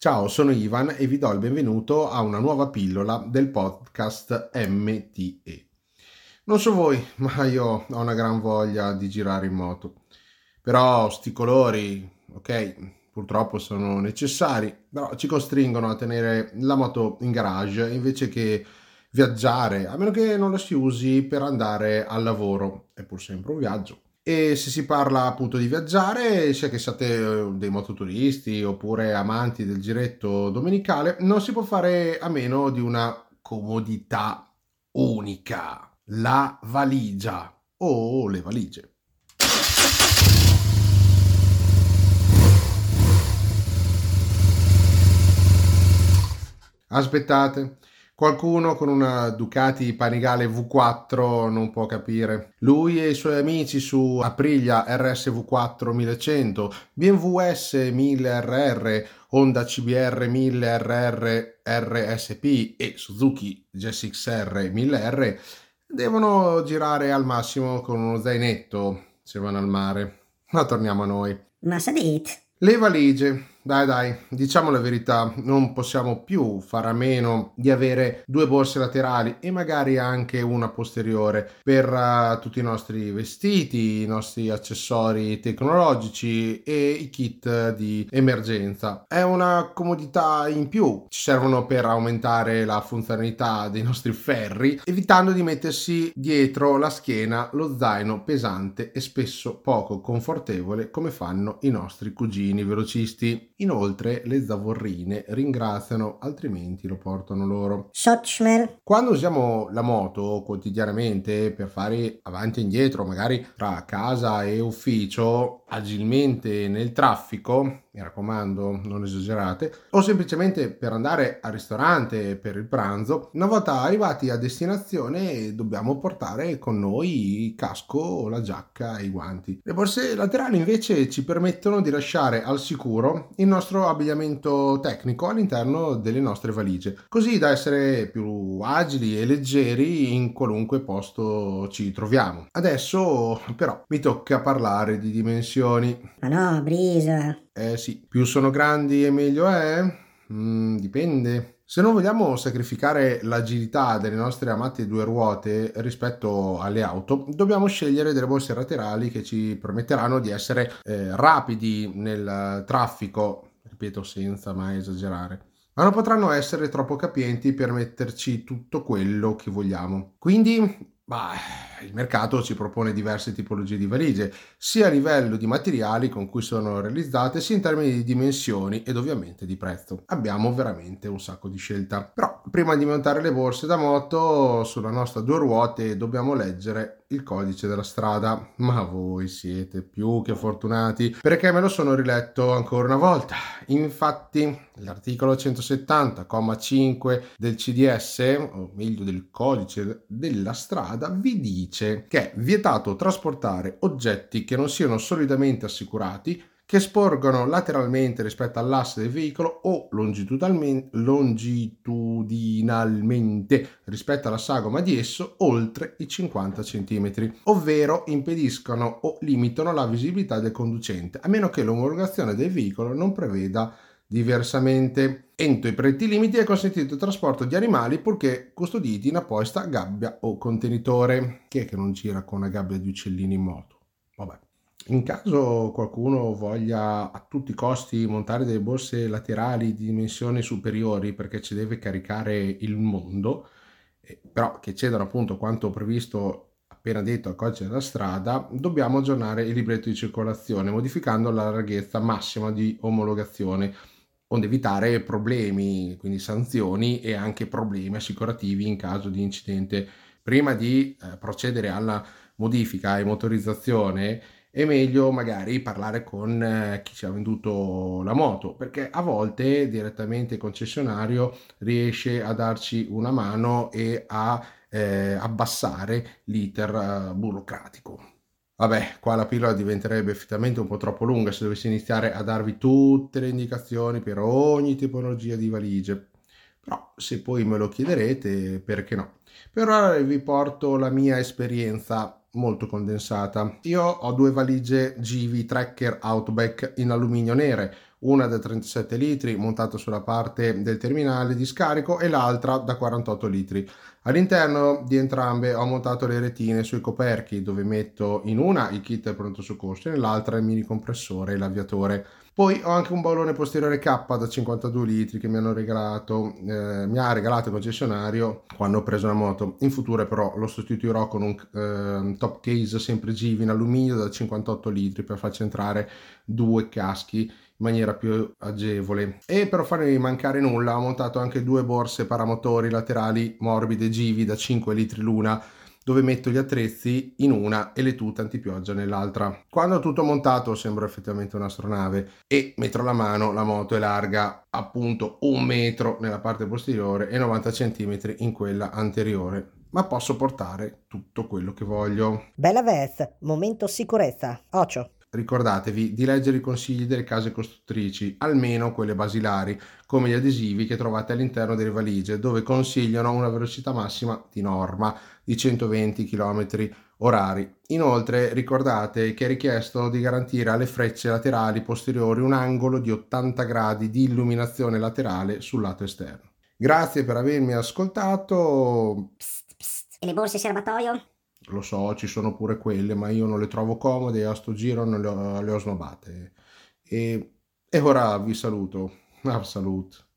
Ciao, sono Ivan e vi do il benvenuto a una nuova pillola del podcast MTE. Non so voi, ma io ho una gran voglia di girare in moto. Però sti colori, ok, purtroppo sono necessari, però ci costringono a tenere la moto in garage invece che viaggiare, a meno che non la si usi per andare al lavoro. È pur sempre un viaggio e se si parla appunto di viaggiare, sia che siate eh, dei mototuristi oppure amanti del giretto domenicale, non si può fare a meno di una comodità unica, la valigia o le valigie. Aspettate, Qualcuno con una Ducati Panigale V4 non può capire. Lui e i suoi amici su Aprilia RSV4 1100, BMW S 1000RR, Honda CBR 1000RR RSP e Suzuki GSX-R 1000R devono girare al massimo con uno zainetto se vanno al mare. Ma torniamo a noi. Ma. Le valigie dai, dai, diciamo la verità, non possiamo più fare a meno di avere due borse laterali e magari anche una posteriore per uh, tutti i nostri vestiti, i nostri accessori tecnologici e i kit di emergenza. È una comodità in più, ci servono per aumentare la funzionalità dei nostri ferri, evitando di mettersi dietro la schiena lo zaino pesante e spesso poco confortevole come fanno i nostri cugini velocisti. Inoltre le zavorrine ringraziano, altrimenti lo portano loro. Schotzmer. Quando usiamo la moto quotidianamente per fare avanti e indietro, magari tra casa e ufficio, agilmente nel traffico, mi raccomando, non esagerate, o semplicemente per andare al ristorante per il pranzo, una volta arrivati a destinazione dobbiamo portare con noi il casco, la giacca e i guanti. Le borse laterali invece ci permettono di lasciare al sicuro il nostro abbigliamento tecnico all'interno delle nostre valigie, così da essere più agili e leggeri in qualunque posto ci troviamo. Adesso però mi tocca parlare di dimensioni. Ma no, brisa. Eh sì, più sono grandi e meglio è? Mm, dipende. Se non vogliamo sacrificare l'agilità delle nostre amate due ruote rispetto alle auto, dobbiamo scegliere delle borse laterali che ci permetteranno di essere eh, rapidi nel traffico, ripeto senza mai esagerare, ma non potranno essere troppo capienti per metterci tutto quello che vogliamo. Quindi Bah, il mercato ci propone diverse tipologie di valigie, sia a livello di materiali con cui sono realizzate, sia in termini di dimensioni ed ovviamente di prezzo. Abbiamo veramente un sacco di scelta. Però prima di montare le borse da moto sulla nostra due ruote dobbiamo leggere il codice della strada, ma voi siete più che fortunati perché me lo sono riletto ancora una volta. Infatti, l'articolo 170,5 del CDS, o meglio del codice della strada, vi dice che è vietato trasportare oggetti che non siano solidamente assicurati che sporgono lateralmente rispetto all'asse del veicolo o longitudinalmente rispetto alla sagoma di esso oltre i 50 cm, ovvero impediscono o limitano la visibilità del conducente, a meno che l'omologazione del veicolo non preveda diversamente. Entro i pretti limiti è consentito il trasporto di animali purché custoditi in apposta gabbia o contenitore. Chi è che non gira con una gabbia di uccellini in moto? Vabbè. In caso qualcuno voglia a tutti i costi montare delle borse laterali di dimensioni superiori perché ci deve caricare il mondo, eh, però che cedono appunto quanto previsto appena detto al codice della strada, dobbiamo aggiornare il libretto di circolazione modificando la larghezza massima di omologazione, onde evitare problemi, quindi sanzioni e anche problemi assicurativi in caso di incidente. Prima di eh, procedere alla modifica e motorizzazione, è meglio magari parlare con eh, chi ci ha venduto la moto perché a volte direttamente il concessionario riesce a darci una mano e a eh, abbassare l'iter eh, burocratico. Vabbè, qua la pillola diventerebbe effettivamente un po' troppo lunga se dovessi iniziare a darvi tutte le indicazioni per ogni tipologia di valigie. Però se poi me lo chiederete, perché no? Per ora vi porto la mia esperienza molto condensata. Io ho due valigie GV Tracker Outback in alluminio nere, una da 37 litri montata sulla parte del terminale di scarico e l'altra da 48 litri. All'interno di entrambe ho montato le retine sui coperchi dove metto in una il kit pronto soccorso e nell'altra il mini compressore e l'avviatore. Poi ho anche un ballone posteriore K da 52 litri che mi hanno regalato, eh, mi ha regalato il concessionario quando ho preso la moto. In futuro però lo sostituirò con un eh, top case sempre GIV in alluminio da 58 litri per farci entrare due caschi maniera più agevole. E per farmi mancare nulla ho montato anche due borse paramotori laterali morbide GIV da 5 litri l'una dove metto gli attrezzi in una e le tute antipioggia nell'altra. Quando ho tutto montato sembra effettivamente un'astronave e metto la mano, la moto è larga appunto un metro nella parte posteriore e 90 cm in quella anteriore ma posso portare tutto quello che voglio. Bella vest, momento sicurezza. Ocio. Ricordatevi di leggere i consigli delle case costruttrici, almeno quelle basilari, come gli adesivi che trovate all'interno delle valigie, dove consigliano una velocità massima di norma di 120 km orari. Inoltre ricordate che è richiesto di garantire alle frecce laterali posteriori un angolo di 80 gradi di illuminazione laterale sul lato esterno. Grazie per avermi ascoltato. Psst, psst. E le borse serbatoio? Lo so, ci sono pure quelle, ma io non le trovo comode a sto giro non le ho, le ho snobate. E, e ora vi saluto. Salut.